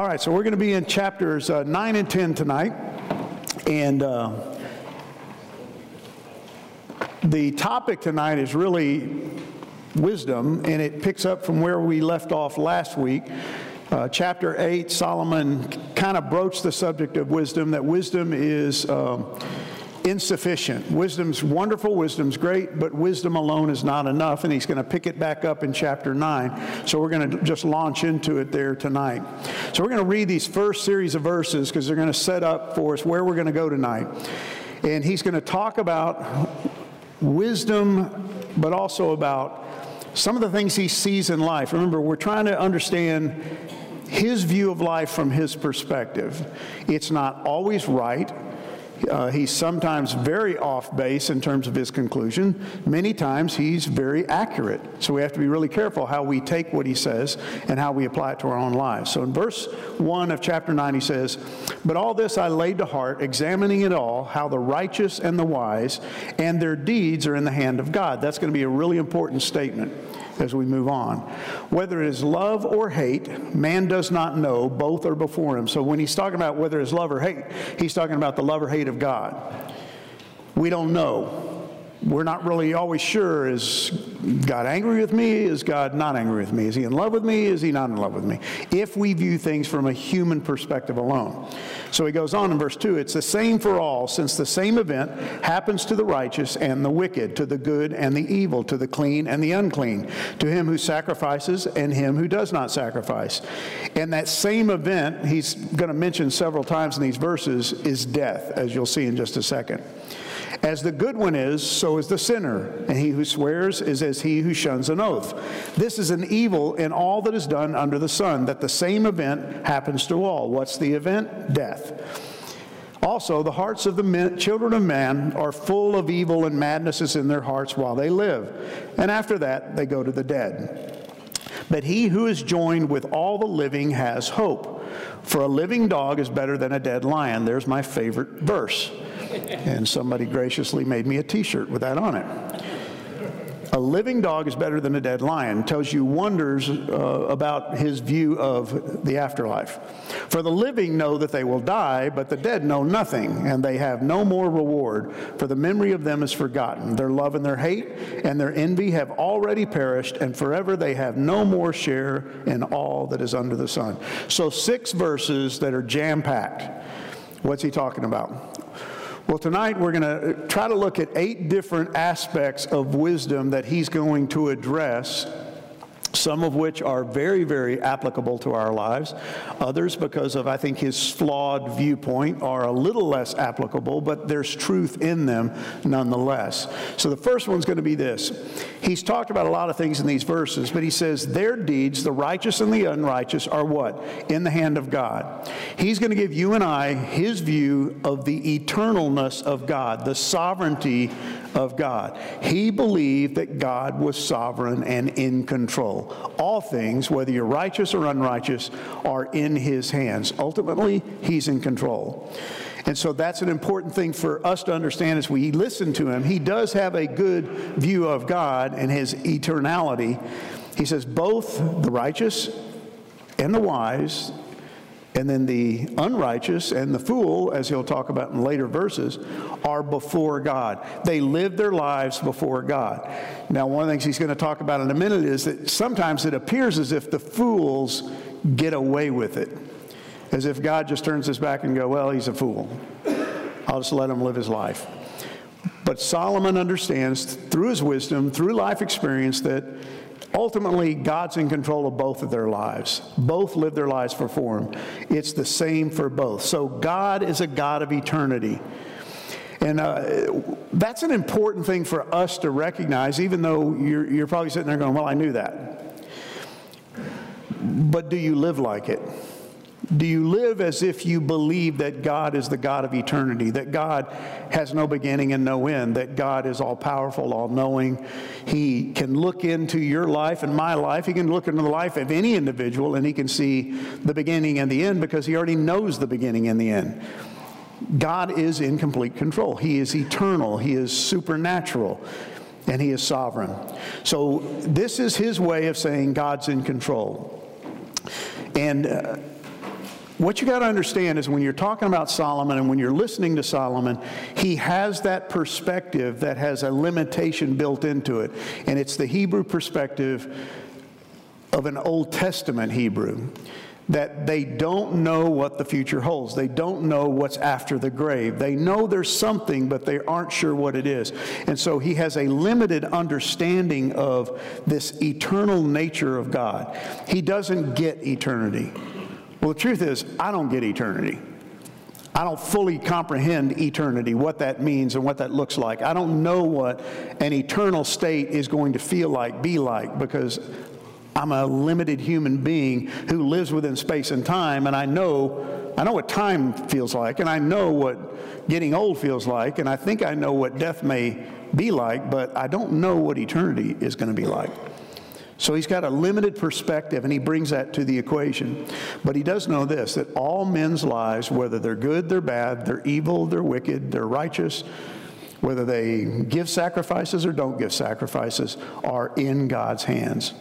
All right, so we're going to be in chapters uh, 9 and 10 tonight. And uh, the topic tonight is really wisdom, and it picks up from where we left off last week. Uh, chapter 8, Solomon kind of broached the subject of wisdom, that wisdom is. Um, insufficient. Wisdom's wonderful, wisdom's great, but wisdom alone is not enough, and he's going to pick it back up in chapter 9. So we're going to just launch into it there tonight. So we're going to read these first series of verses because they're going to set up for us where we're going to go tonight. And he's going to talk about wisdom, but also about some of the things he sees in life. Remember, we're trying to understand his view of life from his perspective. It's not always right. Uh, he's sometimes very off base in terms of his conclusion. Many times he's very accurate. So we have to be really careful how we take what he says and how we apply it to our own lives. So in verse 1 of chapter 9, he says, But all this I laid to heart, examining it all, how the righteous and the wise and their deeds are in the hand of God. That's going to be a really important statement as we move on. Whether it is love or hate, man does not know. Both are before him. So when he's talking about whether it's love or hate, he's talking about the love or hate of God. We don't know we're not really always sure is God angry with me? Is God not angry with me? Is he in love with me? Is he not in love with me? If we view things from a human perspective alone. So he goes on in verse 2 it's the same for all, since the same event happens to the righteous and the wicked, to the good and the evil, to the clean and the unclean, to him who sacrifices and him who does not sacrifice. And that same event, he's going to mention several times in these verses, is death, as you'll see in just a second. As the good one is, so is the sinner, and he who swears is as he who shuns an oath. This is an evil in all that is done under the sun, that the same event happens to all. What's the event? Death. Also, the hearts of the men, children of man are full of evil and madness is in their hearts while they live. And after that, they go to the dead. But he who is joined with all the living has hope. For a living dog is better than a dead lion. There's my favorite verse and somebody graciously made me a t shirt with that on it. A living dog is better than a dead lion, tells you wonders uh, about his view of the afterlife. For the living know that they will die, but the dead know nothing, and they have no more reward, for the memory of them is forgotten. Their love and their hate and their envy have already perished, and forever they have no more share in all that is under the sun. So, six verses that are jam packed. What's he talking about? Well, tonight we're going to try to look at eight different aspects of wisdom that he's going to address some of which are very, very applicable to our lives. Others, because of, I think, his flawed viewpoint, are a little less applicable, but there's truth in them nonetheless. So the first one's going to be this. He's talked about a lot of things in these verses, but he says, Their deeds, the righteous and the unrighteous, are what? In the hand of God. He's going to give you and I his view of the eternalness of God, the sovereignty of God. He believed that God was sovereign and in control. All things, whether you're righteous or unrighteous, are in His hands. Ultimately, He's in control. And so that's an important thing for us to understand as we listen to him. He does have a good view of God and his eternality. He says, both the righteous and the wise and then the unrighteous and the fool, as he'll talk about in later verses, are before God. They live their lives before God. Now, one of the things he's going to talk about in a minute is that sometimes it appears as if the fools get away with it, as if God just turns his back and go, well, he's a fool. I'll just let him live his life. But Solomon understands through his wisdom, through life experience, that Ultimately, God's in control of both of their lives. Both live their lives for Him. It's the same for both. So God is a God of eternity. And uh, that's an important thing for us to recognize, even though you're, you're probably sitting there going, Well, I knew that. But do you live like it? Do you live as if you believe that God is the God of eternity, that God has no beginning and no end, that God is all powerful, all knowing? He can look into your life and my life. He can look into the life of any individual and he can see the beginning and the end because he already knows the beginning and the end. God is in complete control. He is eternal, He is supernatural, and He is sovereign. So, this is His way of saying God's in control. And uh, what you got to understand is when you're talking about Solomon and when you're listening to Solomon, he has that perspective that has a limitation built into it. And it's the Hebrew perspective of an Old Testament Hebrew that they don't know what the future holds. They don't know what's after the grave. They know there's something, but they aren't sure what it is. And so he has a limited understanding of this eternal nature of God. He doesn't get eternity. Well, the truth is, I don't get eternity. I don't fully comprehend eternity, what that means and what that looks like. I don't know what an eternal state is going to feel like, be like, because I'm a limited human being who lives within space and time, and I know, I know what time feels like, and I know what getting old feels like, and I think I know what death may be like, but I don't know what eternity is going to be like. So he's got a limited perspective, and he brings that to the equation. But he does know this that all men's lives, whether they're good, they're bad, they're evil, they're wicked, they're righteous, whether they give sacrifices or don't give sacrifices, are in God's hands.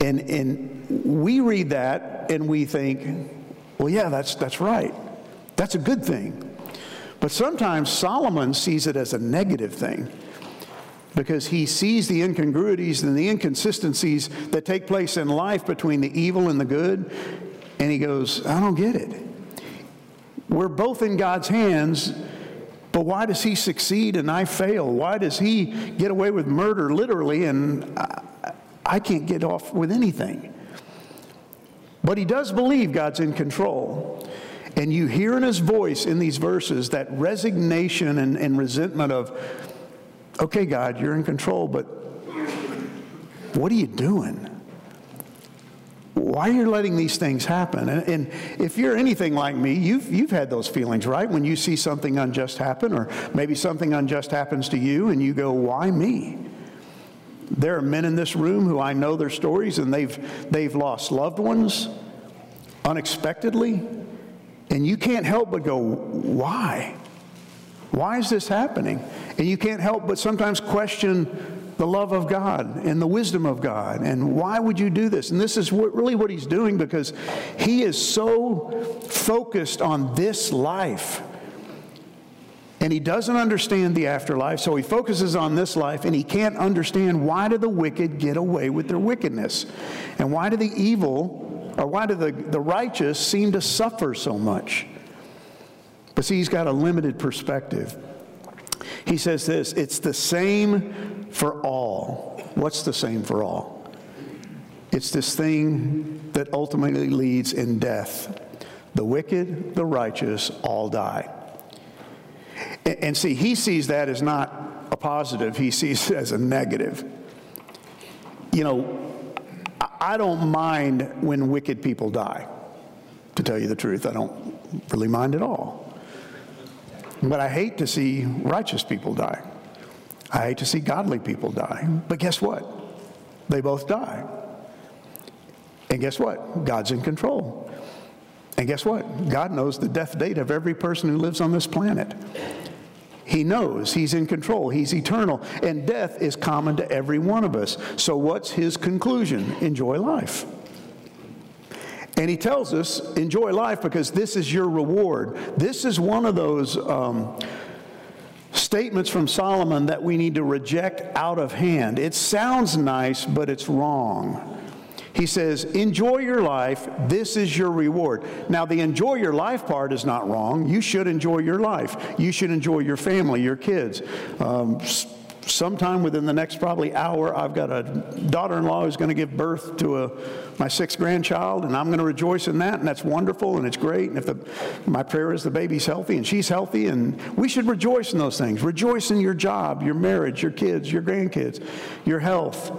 And, and we read that and we think, well, yeah, that's, that's right. That's a good thing. But sometimes Solomon sees it as a negative thing because he sees the incongruities and the inconsistencies that take place in life between the evil and the good. And he goes, I don't get it. We're both in God's hands, but why does he succeed and I fail? Why does he get away with murder, literally, and I can't get off with anything. But he does believe God's in control. And you hear in his voice in these verses that resignation and, and resentment of, okay, God, you're in control, but what are you doing? Why are you letting these things happen? And, and, if you're anything like me, you've, you've had those feelings, right? When you see something unjust happen, or maybe something unjust happens to you, and you go, why me? There are men in this room who I know their stories and they've, they've lost loved ones unexpectedly. And you can't help but go, why? Why is this happening? And you can't help but sometimes question the love of God and the wisdom of God. And why would you do this? And this is what, really what he's doing because he is so focused on this life and he doesn't understand the afterlife, so he focuses on this life, and he can't understand why do the wicked get away with their wickedness? And why do the evil, or why do the, the righteous seem to suffer so much? But see, he's got a limited perspective. He says this it's the same for all. What's the same for all? It's this thing that ultimately leads in death. The wicked, the righteous all die. And see, he sees that as not a positive, he sees it as a negative. You know, I don't mind when wicked people die, to tell you the truth. I don't really mind at all. But I hate to see righteous people die. I hate to see godly people die. But guess what? They both die. And guess what? God's in control. And guess what? God knows the death date of every person who lives on this planet. He knows He's in control, He's eternal, and death is common to every one of us. So, what's His conclusion? Enjoy life. And He tells us, enjoy life because this is your reward. This is one of those. Um, statements from Solomon that we need to reject out of hand. It sounds nice, but it's wrong. He says, Enjoy your life. This is your reward. Now, the enjoy your life part is not wrong. You should enjoy your life. You should enjoy your family, your kids. Um, sometime within the next probably hour, I've got a daughter in law who's going to give birth to a, my sixth grandchild, and I'm going to rejoice in that, and that's wonderful, and it's great. And if the, my prayer is the baby's healthy and she's healthy, and we should rejoice in those things. Rejoice in your job, your marriage, your kids, your grandkids, your health.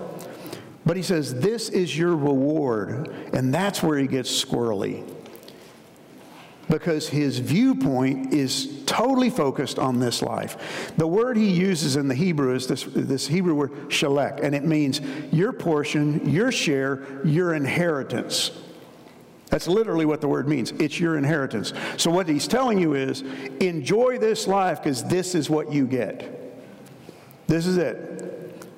But he says, This is your reward. And that's where he gets squirrely. Because his viewpoint is totally focused on this life. The word he uses in the Hebrew is this, this Hebrew word shalek, and it means your portion, your share, your inheritance. That's literally what the word means. It's your inheritance. So, what he's telling you is enjoy this life because this is what you get. This is it.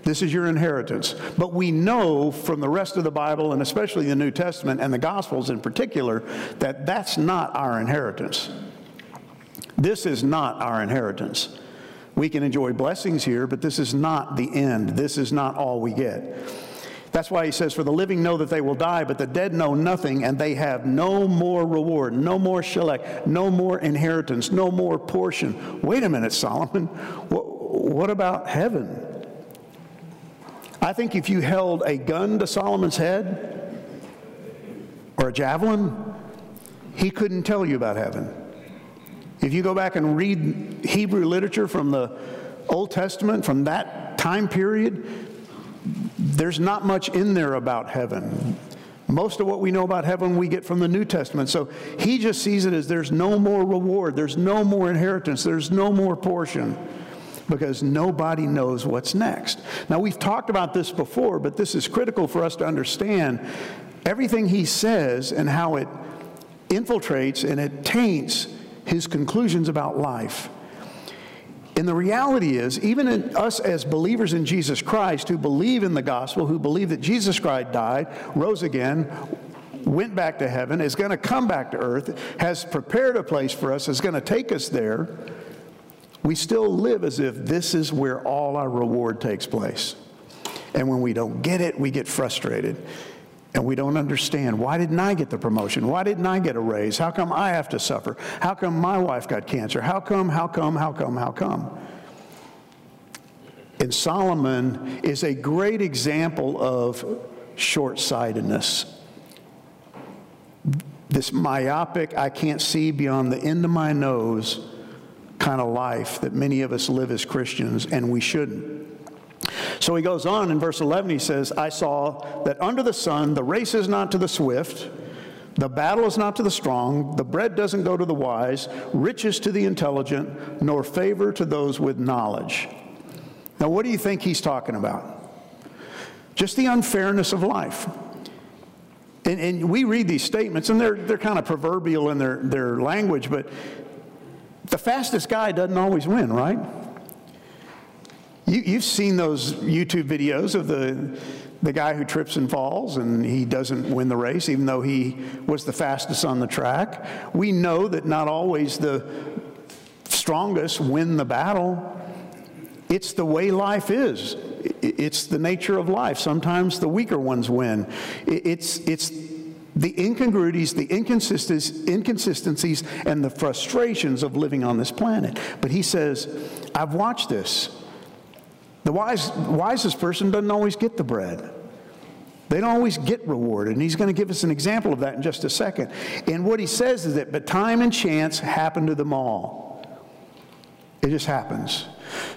This is your inheritance. But we know from the rest of the Bible, and especially the New Testament and the Gospels in particular, that that's not our inheritance. This is not our inheritance. We can enjoy blessings here, but this is not the end. This is not all we get. That's why he says, For the living know that they will die, but the dead know nothing, and they have no more reward, no more shelek, no more inheritance, no more portion. Wait a minute, Solomon. What about heaven? I think if you held a gun to Solomon's head or a javelin, he couldn't tell you about heaven. If you go back and read Hebrew literature from the Old Testament, from that time period, there's not much in there about heaven. Most of what we know about heaven we get from the New Testament. So he just sees it as there's no more reward, there's no more inheritance, there's no more portion because nobody knows what's next. Now, we've talked about this before, but this is critical for us to understand everything he says and how it infiltrates and it taints his conclusions about life. And the reality is, even in us as believers in Jesus Christ who believe in the gospel, who believe that Jesus Christ died, rose again, went back to heaven, is going to come back to earth, has prepared a place for us, is going to take us there, we still live as if this is where all our reward takes place. And when we don't get it, we get frustrated and we don't understand why didn't I get the promotion? Why didn't I get a raise? How come I have to suffer? How come my wife got cancer? How come, how come, how come, how come? And Solomon is a great example of short sightedness. This myopic, I can't see beyond the end of my nose kind of life that many of us live as Christians, and we shouldn't. So he goes on in verse 11, he says, I saw that under the sun the race is not to the swift, the battle is not to the strong, the bread doesn't go to the wise, riches to the intelligent, nor favor to those with knowledge. Now, what do you think he's talking about? Just the unfairness of life. And, and we read these statements, and they're, they're kind of proverbial in their, their language, but the fastest guy doesn't always win, right? You, have seen those YouTube videos of the, the guy who trips and falls and he doesn't win the race, even though he was the fastest on the track. We know that not always the strongest win the battle. It's the way life is. It's the nature of life. Sometimes the weaker ones win. It's, it's the incongruities, the inconsistencies, and the frustrations of living on this planet. But he says, I've watched this. The wise, wisest person doesn't always get the bread. They don't always get rewarded. And he's going to give us an example of that in just a second. And what he says is that, but time and chance happen to them all. It just happens.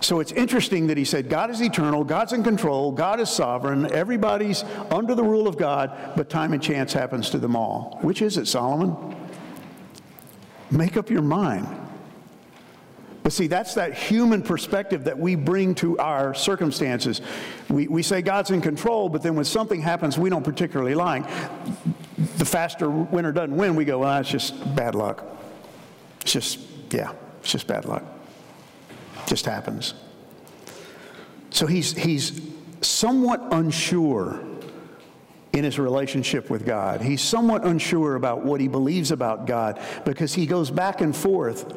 So it's interesting that he said, God is eternal, God's in control, God is sovereign, everybody's under the rule of God, but time and chance happens to them all. Which is it, Solomon? Make up your mind. But see, that's that human perspective that we bring to our circumstances. We, we say God's in control, but then when something happens we don't particularly like, the faster winner doesn't win, we go, well, that's just bad luck. It's just, yeah, it's just bad luck. Just happens. So he's, he's somewhat unsure in his relationship with God. He's somewhat unsure about what he believes about God because he goes back and forth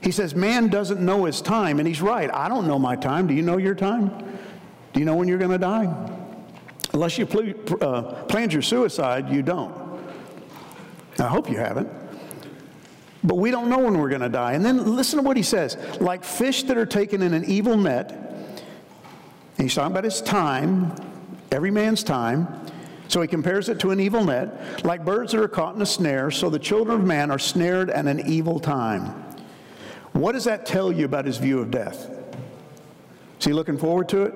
he says, Man doesn't know his time. And he's right. I don't know my time. Do you know your time? Do you know when you're going to die? Unless you pl- uh, planned your suicide, you don't. I hope you haven't. But we don't know when we're going to die. And then listen to what he says like fish that are taken in an evil net, and he's talking about his time, every man's time. So he compares it to an evil net, like birds that are caught in a snare, so the children of man are snared at an evil time. What does that tell you about his view of death? Is he looking forward to it?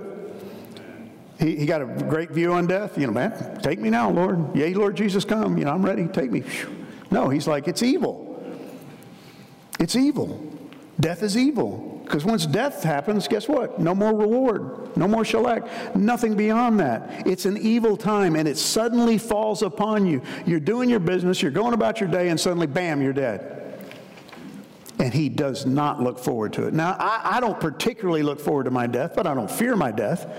He, he got a great view on death. You know, man, take me now, Lord. Yea, Lord Jesus, come. You know, I'm ready. Take me. No, he's like, it's evil. It's evil. Death is evil. Because once death happens, guess what? No more reward, no more shelek, nothing beyond that. It's an evil time and it suddenly falls upon you. You're doing your business, you're going about your day, and suddenly, bam, you're dead and he does not look forward to it. Now, I, I, don't particularly look forward to my death, but I don't fear my death.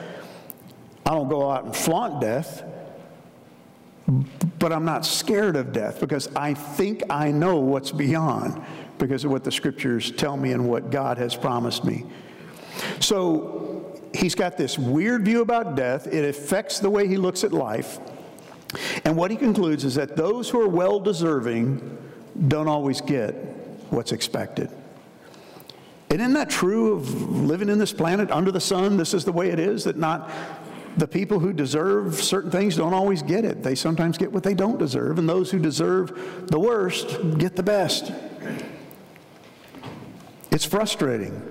I don't go out and flaunt death, but I'm not scared of death because I think I know what's beyond because of what the scriptures tell me and what God has promised me. So he's got this weird view about death. It affects the way he looks at life. And what he concludes is that those who are well deserving don't always get what's expected. And isn't that true of living in this planet under the sun? This is the way it is, that not the people who deserve certain things don't always get it. They sometimes get what they don't deserve, and those who deserve the worst get the best. It's frustrating.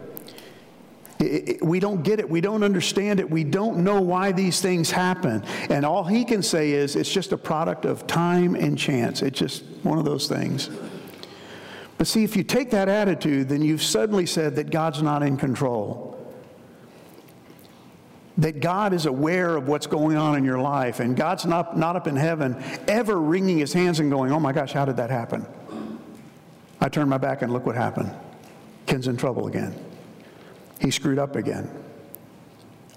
we don't get it. We don't understand it. We don't know why these things happen. And all he can say is it's just a product of time and chance. It's just one of those things. But see, if you take that attitude, then you've suddenly said that God's not in control. That God is aware of what's going on in your life, and God's not, not up in heaven ever wringing his hands and going, Oh my gosh, how did that happen? I turned my back and look what happened. Ken's in trouble again. He screwed up again.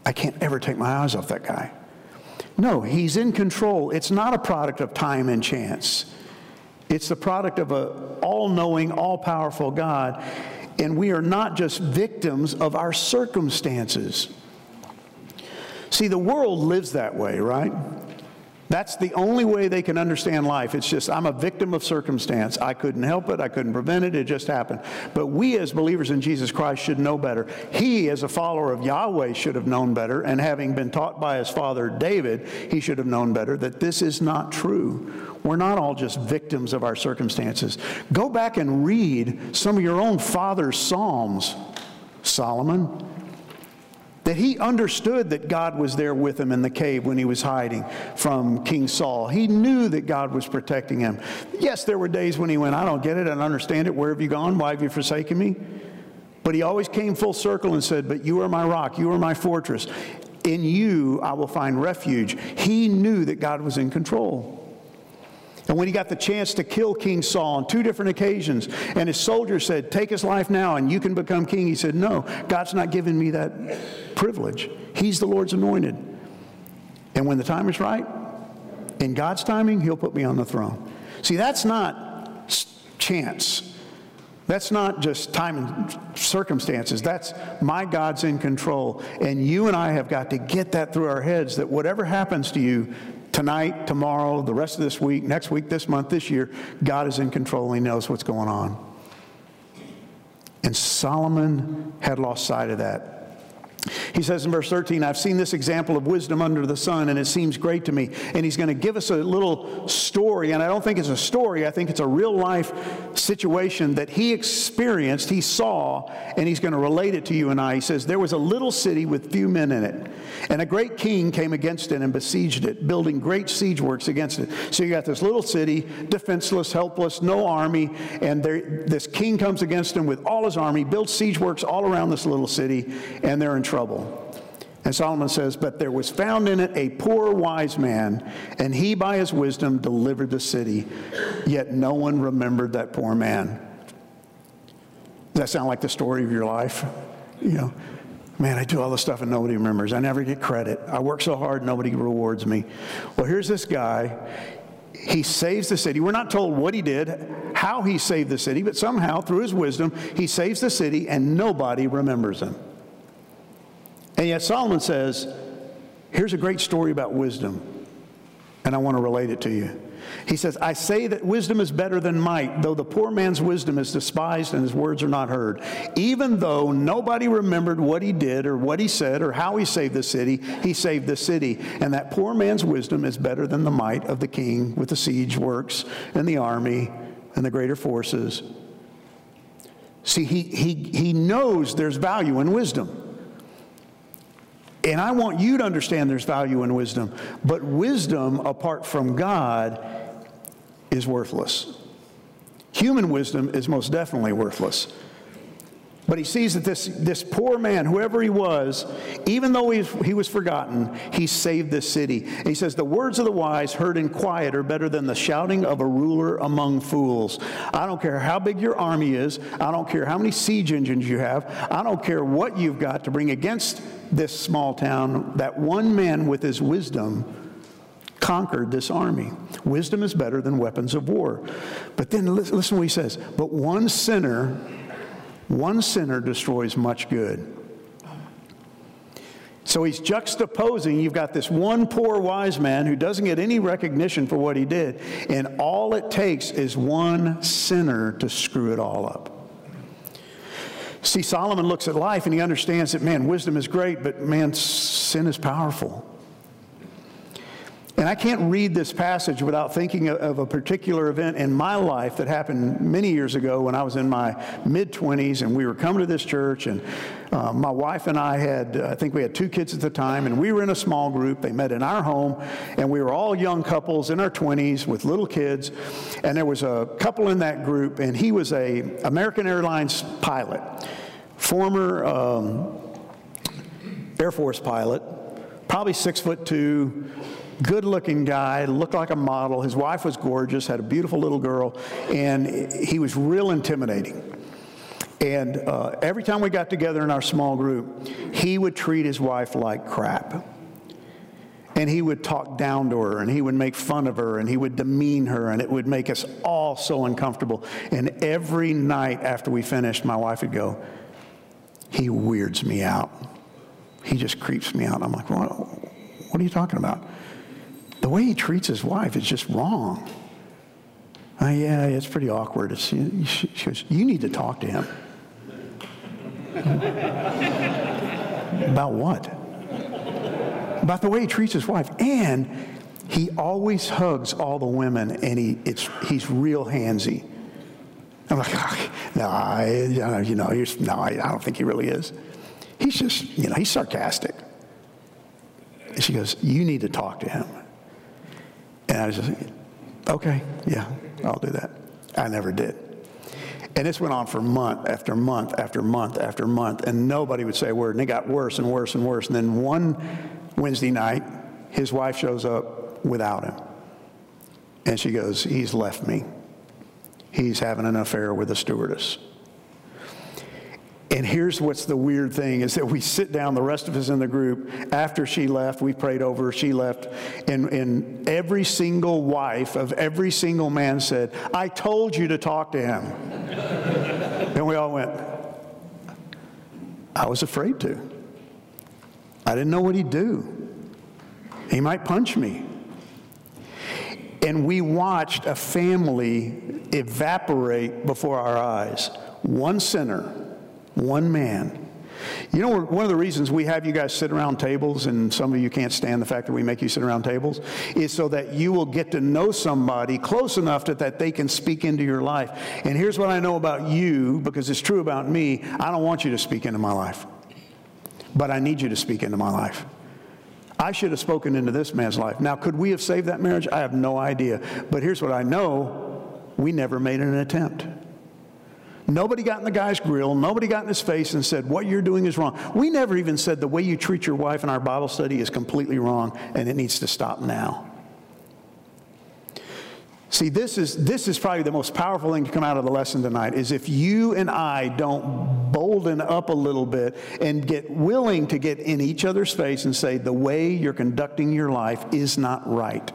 I can't ever take my eyes off that guy. No, he's in control. It's not a product of time and chance. It's the product of an all knowing, all powerful God. And we are not just victims of our circumstances. See, the world lives that way, right? That's the only way they can understand life. It's just, I'm a victim of circumstance. I couldn't help it. I couldn't prevent it. It just happened. But we, as believers in Jesus Christ, should know better. He, as a follower of Yahweh, should have known better. And having been taught by his father David, he should have known better that this is not true. We're not all just victims of our circumstances. Go back and read some of your own father's Psalms, Solomon that he understood that God was there with him in the cave when he was hiding from King Saul. He knew that God was protecting him. Yes, there were days when he went, I don't get it, I don't understand it. Where have you gone? Why have you forsaken me? But he always came full circle and said, But you are my rock, you are my fortress. In you I will find refuge. He knew that God was in control. And when he got the chance to kill King Saul on two different occasions, and his soldiers said, Take his life now and you can become king, he said, No, God's not giving me that privilege. He's the Lord's anointed. And when the time is right, in God's timing, he'll put me on the throne. See, that's not chance. That's not just time and circumstances. That's my God's in control. And you and I have got to get that through our heads that whatever happens to you, tonight, tomorrow, the rest of this week, next week, this month, this year, God is in control He knows what's going on. And Solomon had lost sight of that. He says in verse 13, I've seen this example of wisdom under the sun, and it seems great to me. And he's going to give us a little story, and I don't think it's a story, I think it's a real life situation that he experienced, he saw, and he's going to relate it to you and I. He says, There was a little city with few men in it, and a great king came against it and besieged it, building great siege works against it. So you got this little city, defenseless, helpless, no army, and there, this king comes against him with all his army, builds siege works all around this little city, and they're in trouble. And Solomon says, But there was found in it a poor wise man, and he by his wisdom delivered the city. Yet no one remembered that poor man. Does that sound like the story of your life? You know, man, I do all this stuff and nobody remembers. I never get credit. I work so hard, nobody rewards me. Well, here's this guy. He saves the city. We're not told what he did, how he saved the city, but somehow, through his wisdom, he saves the city and nobody remembers him. And yet Solomon says, here's a great story about wisdom, and I want to relate it to you. He says, I say that wisdom is better than might, though the poor man's wisdom is despised and his words are not heard. Even though nobody remembered what he did or what he said or how he saved the city, he saved the city. And that poor man's wisdom is better than the might of the king with the siege works and the army and the greater forces. See, he, he, he knows there's value in wisdom. And I want you to understand there's value in wisdom. But wisdom apart from God is worthless. Human wisdom is most definitely worthless. But he sees that this, this poor man, whoever he was, even though he, he was forgotten, he saved this city. And he says, The words of the wise heard in quiet are better than the shouting of a ruler among fools. I don't care how big your army is. I don't care how many siege engines you have. I don't care what you've got to bring against this small town. That one man with his wisdom conquered this army. Wisdom is better than weapons of war. But then listen, listen what he says. But one sinner one sinner destroys much good. So he's juxtaposing. You've got this one poor wise man who doesn't get any recognition for what he did, and all it takes is one sinner to screw it all up. See, Solomon looks at life and he understands that, man, wisdom is great, but man, sin is powerful. And I can't read this passage without thinking of a particular event in my life that happened many years ago when I was in my mid 20s and we were coming to this church. And uh, my wife and I had, I think we had two kids at the time, and we were in a small group. They met in our home, and we were all young couples in our 20s with little kids. And there was a couple in that group, and he was a American Airlines pilot, former um, Air Force pilot, probably six foot two good looking guy, looked like a model. His wife was gorgeous, had a beautiful little girl, and he was real intimidating. And uh, every time we got together in our small group, he would treat his wife like crap. And he would talk down to her, and he would make fun of her, and he would demean her, and it would make us all so uncomfortable. And every night after we finished, my wife would go, He weirds me out. He just creeps me out. I'm like, What, what are you talking about? The way he treats his wife is just wrong. Uh, yeah, it's pretty awkward. It's, she, she goes, you need to talk to him. About what? About the way he treats his wife. And he always hugs all the women, and he, it's, he's real handsy. I'm like, oh, no, I, you know, no, I, I don't think he really is. He's just, you know, he's sarcastic. And she goes, you need to talk to him. And I was just, okay, yeah, I'll do that. I never did. And this went on for month after month after month after month, and nobody would say a word. And it got worse and worse and worse. And then one Wednesday night, his wife shows up without him. And she goes, He's left me. He's having an affair with a stewardess. And here's what's the weird thing is that we sit down, the rest of us in the group, after she left, we prayed over her, she left, and, and every single wife of every single man said, I told you to talk to him. and we all went, I was afraid to. I didn't know what he'd do. He might punch me. And we watched a family evaporate before our eyes. One sinner one man. You know, one of the reasons we have you guys sit around tables, and some of you can't stand the fact that we make you sit around tables, is so that you will get to know somebody close enough to, that they can speak into your life. And here's what I know about you, because it's true about me I don't want you to speak into my life, but I need you to speak into my life. I should have spoken into this man's life. Now, could we have saved that marriage? I have no idea. But here's what I know we never made an attempt. Nobody got in the guy's grill. Nobody got in his face and said, What you're doing is wrong. We never even said the way you treat your wife in our Bible study is completely wrong and it needs to stop now. See, this is, this is probably the most powerful thing to come out of the lesson tonight is if you and I don't bolden up a little bit and get willing to get in each other's face and say, the way you're conducting your life is not right.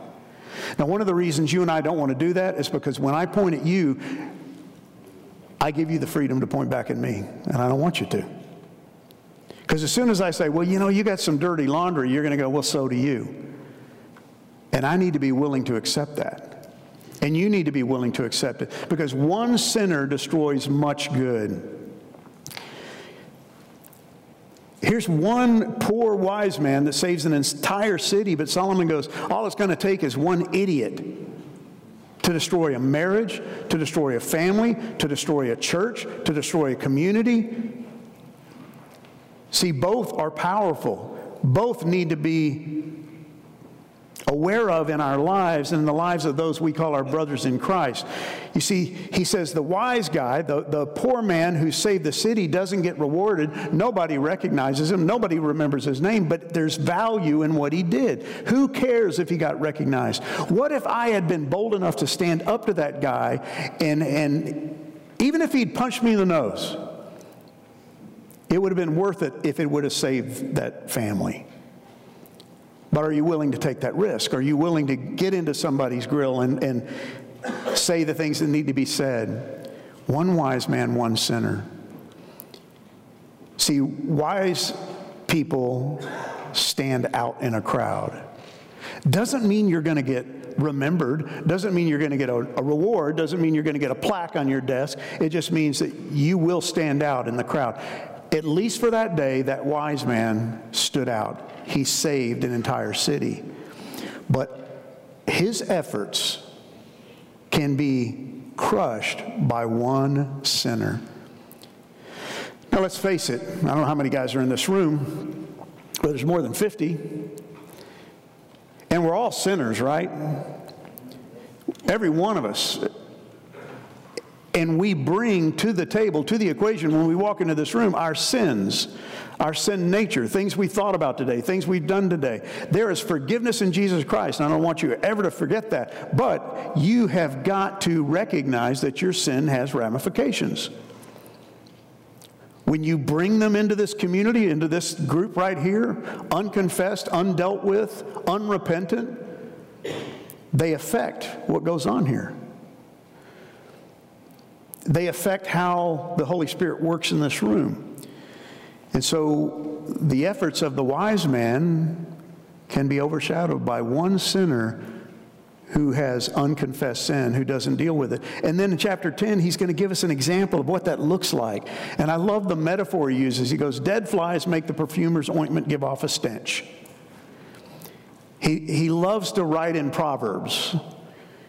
Now, one of the reasons you and I don't want to do that is because when I point at you, I give you the freedom to point back at me, and I don't want you to. Because as soon as I say, well, you know, you got some dirty laundry, you're going to go, well, so do you. And I need to be willing to accept that. And you need to be willing to accept it. Because one sinner destroys much good. Here's one poor wise man that saves an entire city, but Solomon goes, all it's going to take is one idiot to destroy a marriage, to destroy a family, to destroy a church, to destroy a community. See, both are powerful. Both need to be aware of in our lives and in the lives of those we call our brothers in Christ. You see, he says the wise guy, the, the poor man who saved the city, doesn't get rewarded. Nobody recognizes him, nobody remembers his name, but there's value in what he did. Who cares if he got recognized? What if I had been bold enough to stand up to that guy and, and even if he'd punched me in the nose, it would have been worth it if it would have saved that family. But are you willing to take that risk? Are you willing to get into somebody's grill and, and say the things that need to be said? One wise man, one sinner. See, wise people stand out in a crowd. Doesn't mean you're going to get remembered, doesn't mean you're going to get a, a, reward, doesn't mean you're going to get a plaque on your desk. It just means that you will stand out in the crowd. At least for that day, that wise man stood out. He saved an entire city. But his efforts can be crushed by one sinner. Now, let's face it, I don't know how many guys are in this room, but there's more than 50. And we're all sinners, right? Every one of us and we bring to the table, to the equation, when we walk into this room, our sins, our sin nature, things we thought about today, things we've done today. There is forgiveness in Jesus Christ. And I don't want you ever to forget that. But you have got to recognize that your sin has ramifications. When you bring them into this community, into this group right here, unconfessed, undealt with, unrepentant, they affect what goes on here they affect how the Holy Spirit works in this room. And so the efforts of the wise man can be overshadowed by one sinner who has unconfessed sin, who doesn't deal with it. And then in chapter 10, he's going to give us an example of what that looks like. And I love the metaphor he uses. He goes, Dead flies make the perfumer's ointment give off a stench. He, he loves to write in Proverbs.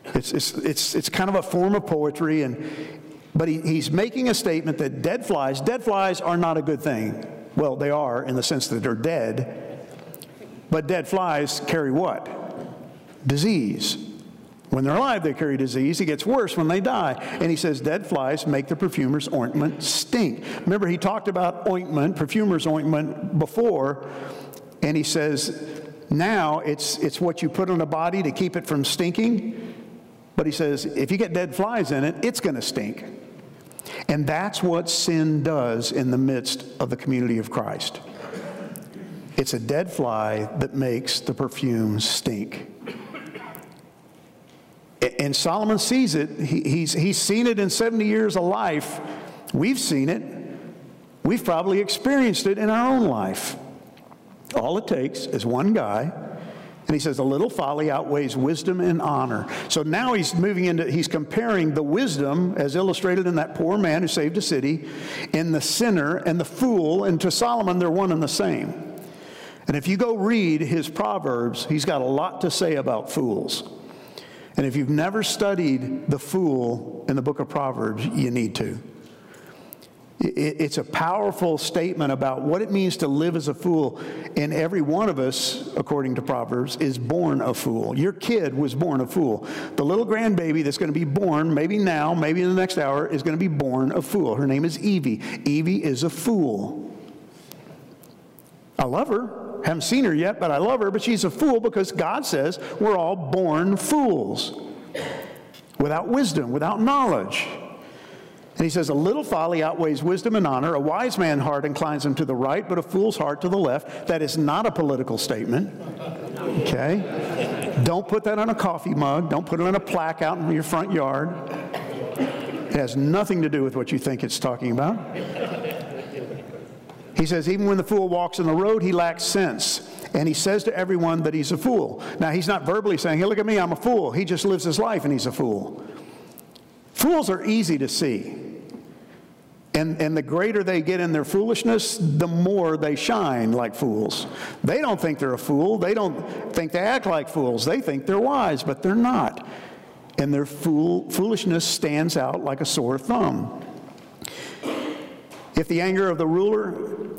It's, it's, it's, it's kind of a form of poetry, and but he, he's making a statement that dead flies, dead flies are not a good thing. Well, they are in the sense that they're dead. But dead flies carry what? Disease. When they're alive, they carry disease. It gets worse when they die. And he says, Dead flies make the perfumer's ointment stink. Remember, he talked about ointment, perfumer's ointment, before. And he says, Now it's, it's what you put on a body to keep it from stinking. But he says, If you get dead flies in it, it's going to stink. And that's what sin does in the midst of the community of Christ. It's a dead fly that makes the perfume stink. And Solomon sees it. he's, he's seen it in 70 years of life. We've seen it. We've probably experienced it in our own life. All it takes is one guy and he says, a little folly outweighs wisdom and honor. So now he's moving into, he's comparing the wisdom, as illustrated in that poor man who saved a city, and the sinner and the fool. And to Solomon, they're one and the same. And if you go read his Proverbs, he's got a lot to say about fools. And if you've never studied the fool in the book of Proverbs, you need to. It's a powerful statement about what it means to live as a fool. And every one of us, according to Proverbs, is born a fool. Your kid was born a fool. The little grandbaby that's going to be born, maybe now, maybe in the next hour, is going to be born a fool. Her name is Evie. Evie is a fool. I love her. Haven't seen her yet, but I love her. But she's a fool because God says we're all born fools without wisdom, without knowledge. And he says, A little folly outweighs wisdom and honor. A wise man's heart inclines him to the right, but a fool's heart to the left. That is not a political statement. Okay? Don't put that on a coffee mug. Don't put it on a plaque out in your front yard. It has nothing to do with what you think it's talking about. He says, Even when the fool walks in the road, he lacks sense. And he says to everyone that he's a fool. Now, he's not verbally saying, Hey, look at me, I'm a fool. He just lives his life and he's a fool. Fools are easy to see. And, and the greater they get in their foolishness, the more they shine like fools. They don't think they're a fool. They don't think they act like fools. They think they're wise, but they're not. And their fool, foolishness stands out like a sore thumb. If the anger of the ruler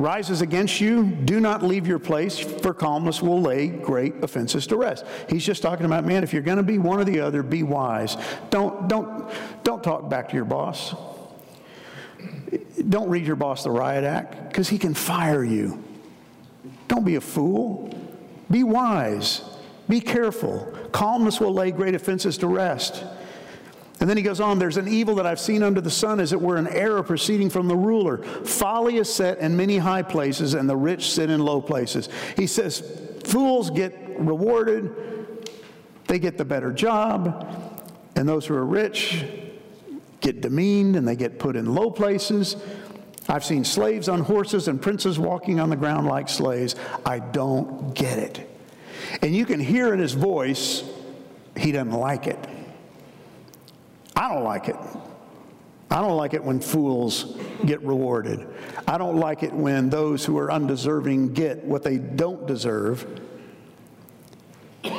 rises against you, do not leave your place, for calmness will lay great offenses to rest. He's just talking about, man, if you're going to be one or the other, be wise. Don't, don't, don't talk back to your boss. Don't read your boss the riot act because he can fire you. Don't be a fool. Be wise. Be careful. Calmness will lay great offenses to rest. And then he goes on, there's an evil that I've seen under the sun, as it were an error proceeding from the ruler. Folly is set in many high places, and the rich sit in low places. He says, fools get rewarded, they get the better job, and those who are rich get demeaned and they get put in low places. I've seen slaves on horses and princes walking on the ground like slaves. I don't get it. And you can hear in his voice, he doesn't like it. I don't like it. I don't like it when fools get rewarded. I don't like it when those who are undeserving get what they don't deserve.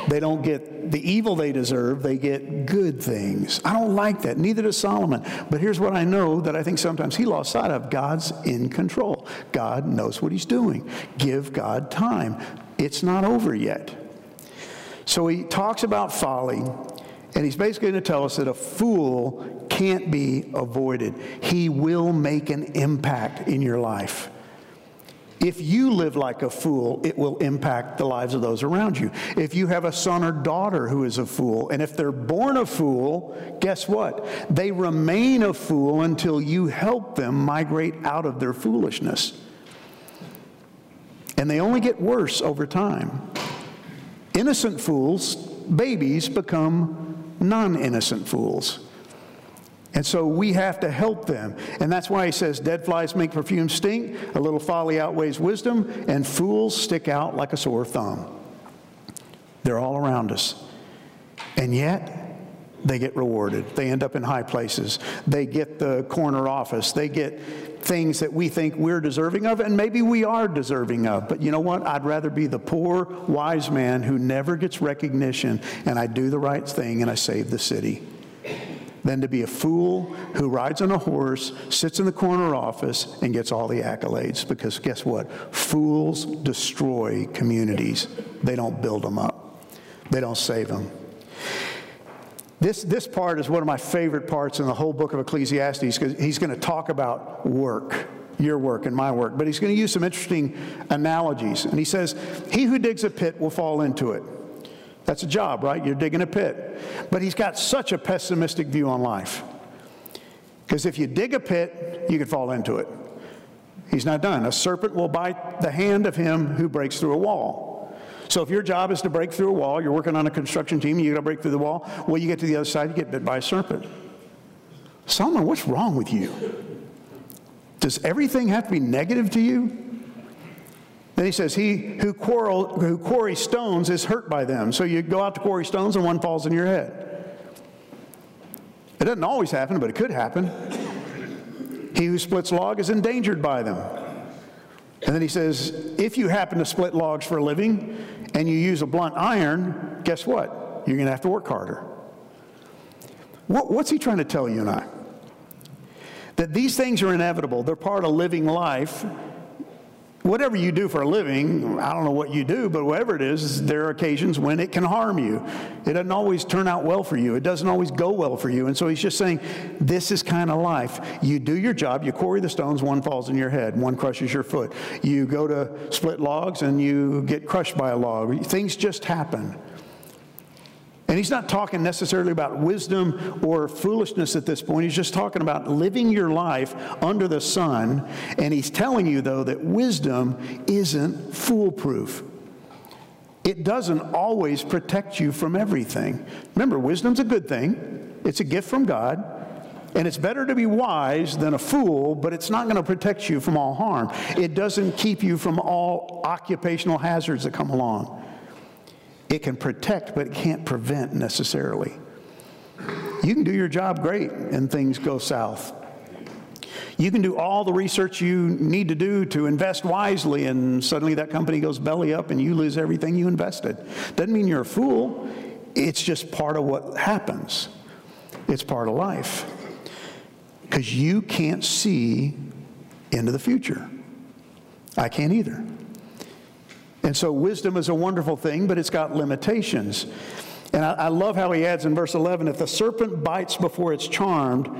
They don't get the evil they deserve, they get good things. I don't like that. Neither does Solomon. But here's what I know that I think sometimes he lost sight of God's in control. God knows what he's doing. Give God time. It's not over yet. So he talks about folly and he's basically going to tell us that a fool can't be avoided. He will make an impact in your life. If you live like a fool, it will impact the lives of those around you. If you have a son or daughter who is a fool, and if they're born a fool, guess what? They remain a fool until you help them migrate out of their foolishness. And they only get worse over time. Innocent fools, babies, become non innocent fools. And so we have to help them. And that's why he says, Dead flies make perfume stink, a little folly outweighs wisdom, and fools stick out like a sore thumb. They're all around us. And yet, they get rewarded. They end up in high places. They get the corner office. They get things that we think we're deserving of, and maybe we are deserving of. But you know what? I'd rather be the poor, wise man who never gets recognition, and I do the right thing and I save the city, than to be a fool who rides on a horse, sits in the corner office, and gets all the accolades. Because guess what? Fools destroy communities, they don't build them up, they don't save them. This, this part is one of my favorite parts in the whole book of Ecclesiastes because he's going to talk about work, your work and my work, but he's going to use some interesting analogies. And he says, He who digs a pit will fall into it. That's a job, right? You're digging a pit. But he's got such a pessimistic view on life. Because if you dig a pit, you could fall into it. He's not done. A serpent will bite the hand of him who breaks through a wall. So if your job is to break through a wall, you're working on a construction team, you got to break through the wall. Well, you get to the other side, you get bit by a serpent. Solomon, what's wrong with you? Does everything have to be negative to you? Then he says, He who, quarrel, who quarries stones is hurt by them. So you go out to quarry stones and one falls in your head. It doesn't always happen, but it could happen. He who splits log is endangered by them. And then he says, if you happen to split logs for a living and you use a blunt iron, guess what? You're going to have to work harder. What, what's he trying to tell you and I? That these things are inevitable. They're part of living life whatever you do for a living, I don't know what you do, but whatever it is, there are occasions when it can harm you. It doesn't always turn out well for you. It doesn't always go well for you. And so he's just saying, this is kind of life. You do your job, you quarry the stones, one falls in your head, one crushes your foot. You go to split logs and you get crushed by a log. Things just happen. And he's not talking necessarily about wisdom or foolishness at this point. He's just talking about living your life under the sun. And he's telling you, though, that wisdom isn't foolproof. It doesn't always protect you from everything. Remember, wisdom's a good thing, it's a gift from God. And it's better to be wise than a fool, but it's not going to protect you from all harm. It doesn't keep you from all occupational hazards that come along. It can protect, but it can't prevent necessarily. You can do your job great and things go south. You can do all the research you need to do to invest wisely, and suddenly that company goes belly up and you lose everything you invested. Doesn't mean you're a fool, it's just part of what happens. It's part of life. Because you can't see into the future. I can't either. And so wisdom is a wonderful thing, but it's got limitations. And I, I, love how he adds in verse 11 if the serpent bites before it's charmed,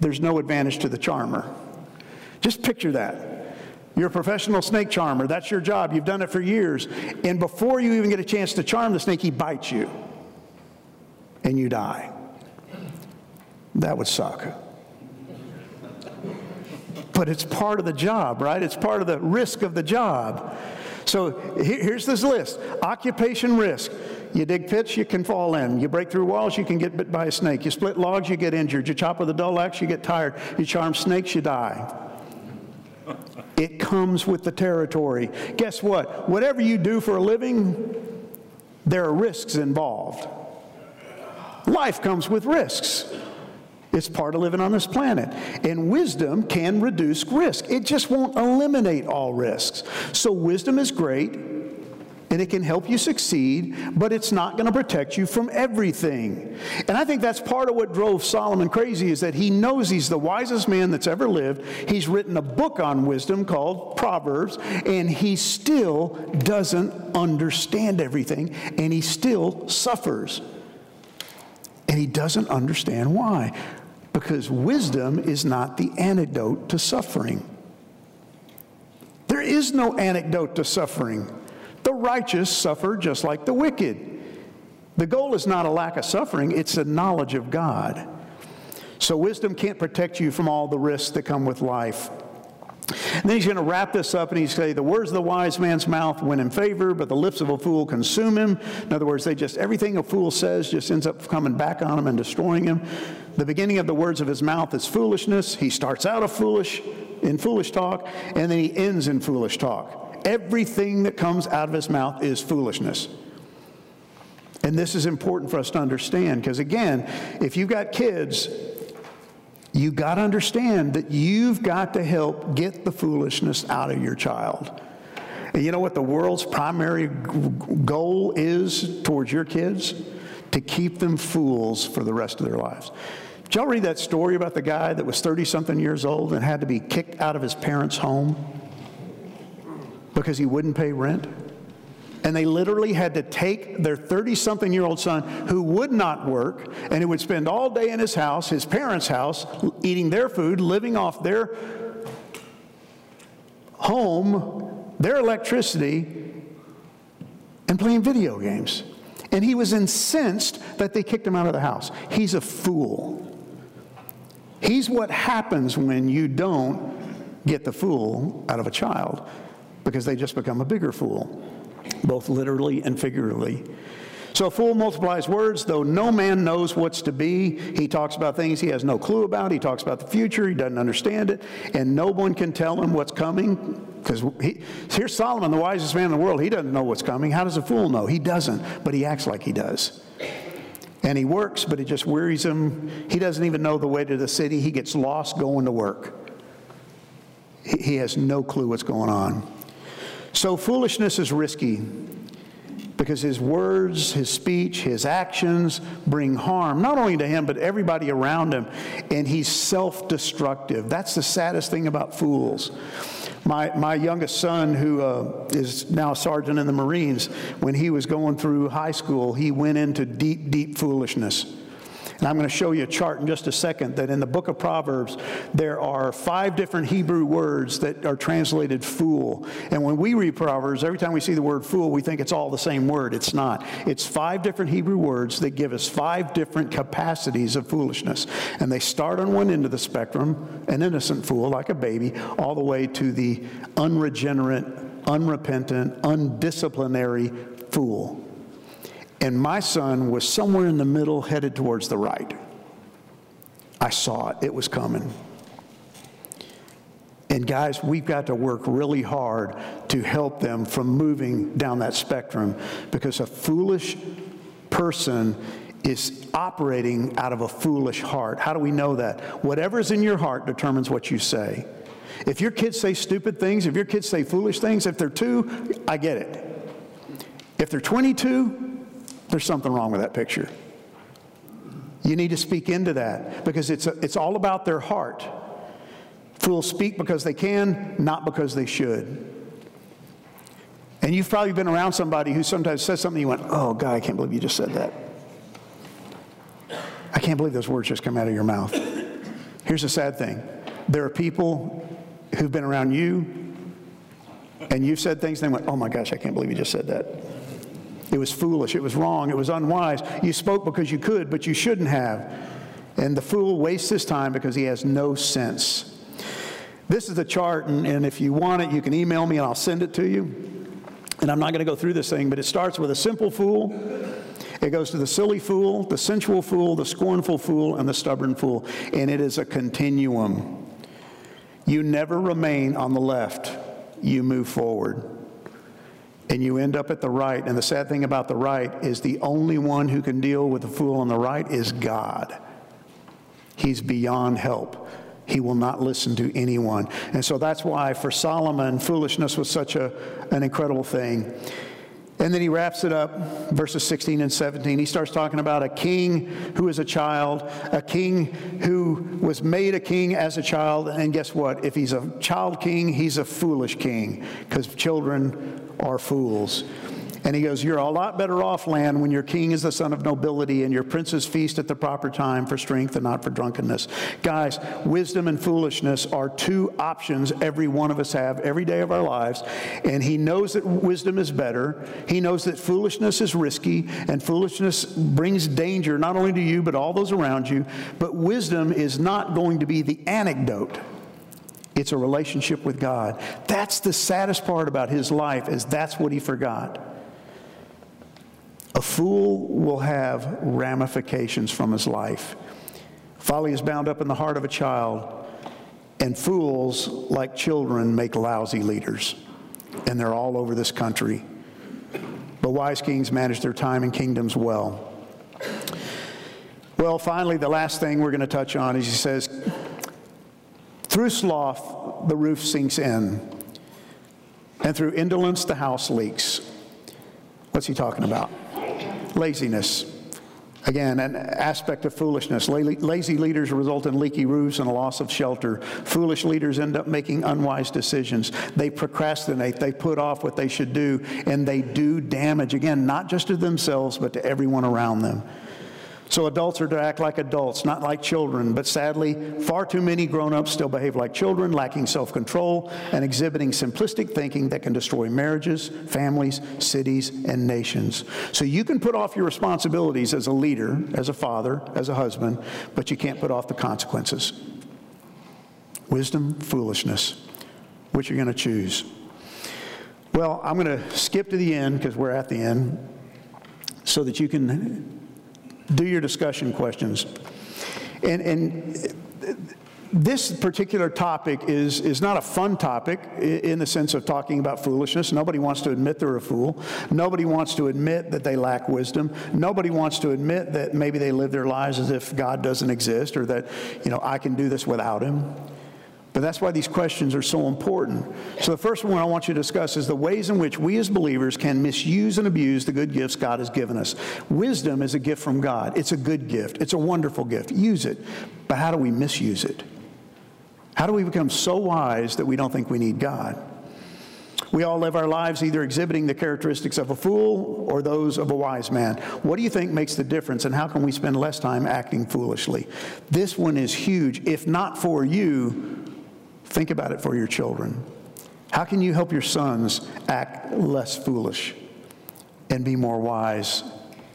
there's no advantage to the charmer. Just picture that. You're a professional snake charmer. That's your job. You've done it for years. And before you even get a chance to charm the snake, he bites you. And you die. That would suck. But it's part of the job, right? It's part of the risk of the job. So here's this list occupation risk. You dig pits, you can fall in. You break through walls, you can get bit by a snake. You split logs, you get injured. You chop with a dull axe, you get tired. You charm snakes, you die. It comes with the territory. Guess what? Whatever you do for a living, there are risks involved. Life comes with risks. It's part of living on this planet. And wisdom can reduce risk. It just won't eliminate all risks. So wisdom is great and it can help you succeed, but it's not going to protect you from everything. And I think that's part of what drove Solomon crazy is that he knows he's the wisest man that's ever lived. He's written a book on wisdom called Proverbs, and he still doesn't understand everything, and he still suffers. And he doesn't understand why because wisdom is not the antidote to suffering. There is no antidote to suffering. The righteous suffer just like the wicked. The goal is not a lack of suffering, it's a knowledge of God. So, wisdom can't protect you from all the risks that come with life. And then he's going to wrap this up and he's say, The words of the wise man's mouth win in favor, but the lips of a fool consume him. In other words, they just, everything a fool says just ends up coming back on him and destroying him. The beginning of the words of his mouth is foolishness. He starts out of foolish, in foolish talk, and then he ends in foolish talk. Everything that comes out of his mouth is foolishness. And this is important for us to understand because, again, if you've got kids, you got to understand that you've got to help get the foolishness out of your child. And you know what the world's primary goal is towards your kids? To keep them fools for the rest of their lives. Did y'all read that story about the guy that was 30 something years old and had to be kicked out of his parents' home because he wouldn't pay rent? And they literally had to take their 30 something year old son who would not work and who would spend all day in his house, his parents' house, eating their food, living off their home, their electricity, and playing video games. And he was incensed that they kicked him out of the house. He's a fool. He's what happens when you don't get the fool out of a child because they just become a bigger fool both literally and figuratively. So a fool multiplies words, though no man knows what's to be. He talks about things he has no clue about. He talks about the future. He doesn't understand it. And no one can tell him what's coming. Because here's Solomon, the wisest man in the world. He doesn't know what's coming. How does a fool know? He doesn't, but he acts like he does. And he works, but it just wearies him. He doesn't even know the way to the city. He gets lost going to work. He has no clue what's going on. So foolishness is risky because his words, his speech, his actions bring harm, not only to him, but everybody around him. And he's self destructive. That's the saddest thing about fools. My, my youngest son, who uh, is now a sergeant in the Marines, when he was going through high school, he went into deep, deep foolishness. And I'm going to show you a chart in just a second that in the book of Proverbs, there are five different Hebrew words that are translated fool. And when we read Proverbs, every time we see the word fool, we think it's all the same word. It's not. It's five different Hebrew words that give us five different capacities of foolishness. And they start on one end of the spectrum, an innocent fool, like a baby, all the way to the unregenerate, unrepentant, undisciplinary fool and my son was somewhere in the middle, headed towards the right. I saw it, it was coming. And guys, we've got to work really hard to help them from moving down that spectrum because a foolish person is operating out of a foolish heart. How do we know that? Whatever's in your heart determines what you say. If your kids say stupid things, if your kids say foolish things, if they're two, I get it. If they're 22, there's something wrong with that picture. You need to speak into that because it's, a, it's all about their heart. Fools speak because they can, not because they should. And you've probably been around somebody who sometimes says something you went, oh, God, I can't believe you just said that. I can't believe those words just come out of your mouth. Here's the sad thing there are people who've been around you, and you've said things, and they went, oh my gosh, I can't believe you just said that. It was foolish, it was wrong, it was unwise. You spoke because you could, but you shouldn't have. And the fool wastes his time because he has no sense. This is the chart, and, and if you want it, you can email me and I'll send it to you. And I'm not going to go through this thing, but it starts with a simple fool. It goes to the silly fool, the sensual fool, the scornful fool, and the stubborn fool. And it is a continuum. You never remain on the left, you move forward. And you end up at the right. And the sad thing about the right is the only one who can deal with the fool on the right is God. He's beyond help. He will not listen to anyone. And so that's why for Solomon, foolishness was such a, an incredible thing. And then he wraps it up, verses 16 and 17. He starts talking about a king who is a child, a king who was made a king as a child. And guess what? If he's a child king, he's a foolish king because children are fools. And he goes, You're a lot better off, land, when your king is the son of nobility and your princes feast at the proper time for strength and not for drunkenness. Guys, wisdom and foolishness are two options every one of us have every day of our lives. And he knows that wisdom is better. He knows that foolishness is risky and foolishness brings danger not only to you, but all those around you. But wisdom is not going to be the anecdote. It's a relationship with God. That's the saddest part about his life is that's what he forgot. A fool will have ramifications from his life. Folly is bound up in the heart of a child, and fools, like children, make lousy leaders. And they're all over this country. But wise kings manage their time and kingdoms well. Well, finally, the last thing we're going to touch on is he says, through sloth, the roof sinks in, and through indolence, the house leaks. What's he talking about? Laziness. Again, an aspect of foolishness. Lazy leaders result in leaky roofs and a loss of shelter. Foolish leaders end up making unwise decisions. They procrastinate, they put off what they should do, and they do damage, again, not just to themselves, but to everyone around them. So adults are to act like adults, not like children. But sadly, far too many grown ups still behave like children, lacking self control and exhibiting simplistic thinking that can destroy marriages, families, cities, and nations. So you can put off your responsibilities as a leader, as a father, as a husband, but you can't put off the consequences. Wisdom, foolishness. Which are you going to choose? Well, I'm going to skip to the end because we're at the end so that you can do your discussion questions. And, and this particular topic is, is not a fun topic in the sense of talking about foolishness. Nobody wants to admit they're a fool. Nobody wants to admit that they lack wisdom. Nobody wants to admit that maybe they live their lives as if God doesn't exist or that, you know, I can do this without him. But that's why these questions are so important. So, the first one I want you to discuss is the ways in which we as believers can misuse and abuse the good gifts God has given us. Wisdom is a gift from God, it's a good gift, it's a wonderful gift. Use it. But how do we misuse it? How do we become so wise that we don't think we need God? We all live our lives either exhibiting the characteristics of a fool or those of a wise man. What do you think makes the difference, and how can we spend less time acting foolishly? This one is huge. If not for you, Think about it for your children. How can you help your sons act less foolish and be more wise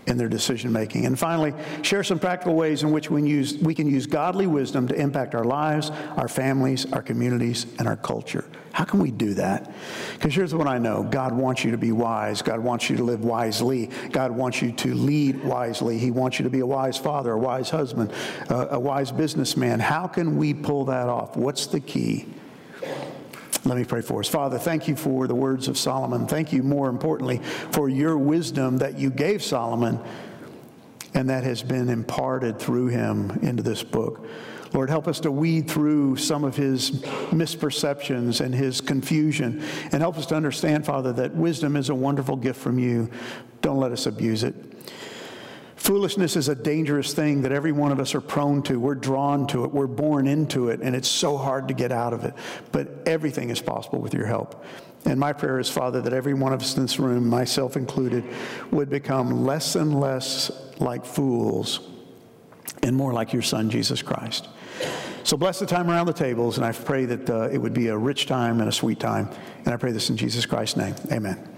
in their decision making? And finally, share some practical ways in which we, use, we can use godly wisdom to impact our lives, our families, our communities, and our culture. How can we do that? Because here's what I know God wants you to be wise. God wants you to live wisely. God wants you to lead wisely. He wants you to be a wise father, a wise husband, uh, a wise businessman. How can we pull that off? What's the key? Let me pray for us. Father, thank you for the words of Solomon. Thank you, more importantly, for your wisdom that you gave Solomon and that has been imparted through him into this book. Lord, help us to weed through some of his misperceptions and his confusion, and help us to understand, Father, that wisdom is a wonderful gift from you. Don't let us abuse it. Foolishness is a dangerous thing that every one of us are prone to. We're drawn to it, we're born into it, and it's so hard to get out of it. But everything is possible with your help. And my prayer is, Father, that every one of us in this room, myself included, would become less and less like fools and more like your Son, Jesus Christ. So bless the time around the tables, and I pray that uh, it would be a rich time and a sweet time. And I pray this in Jesus Christ's name. Amen.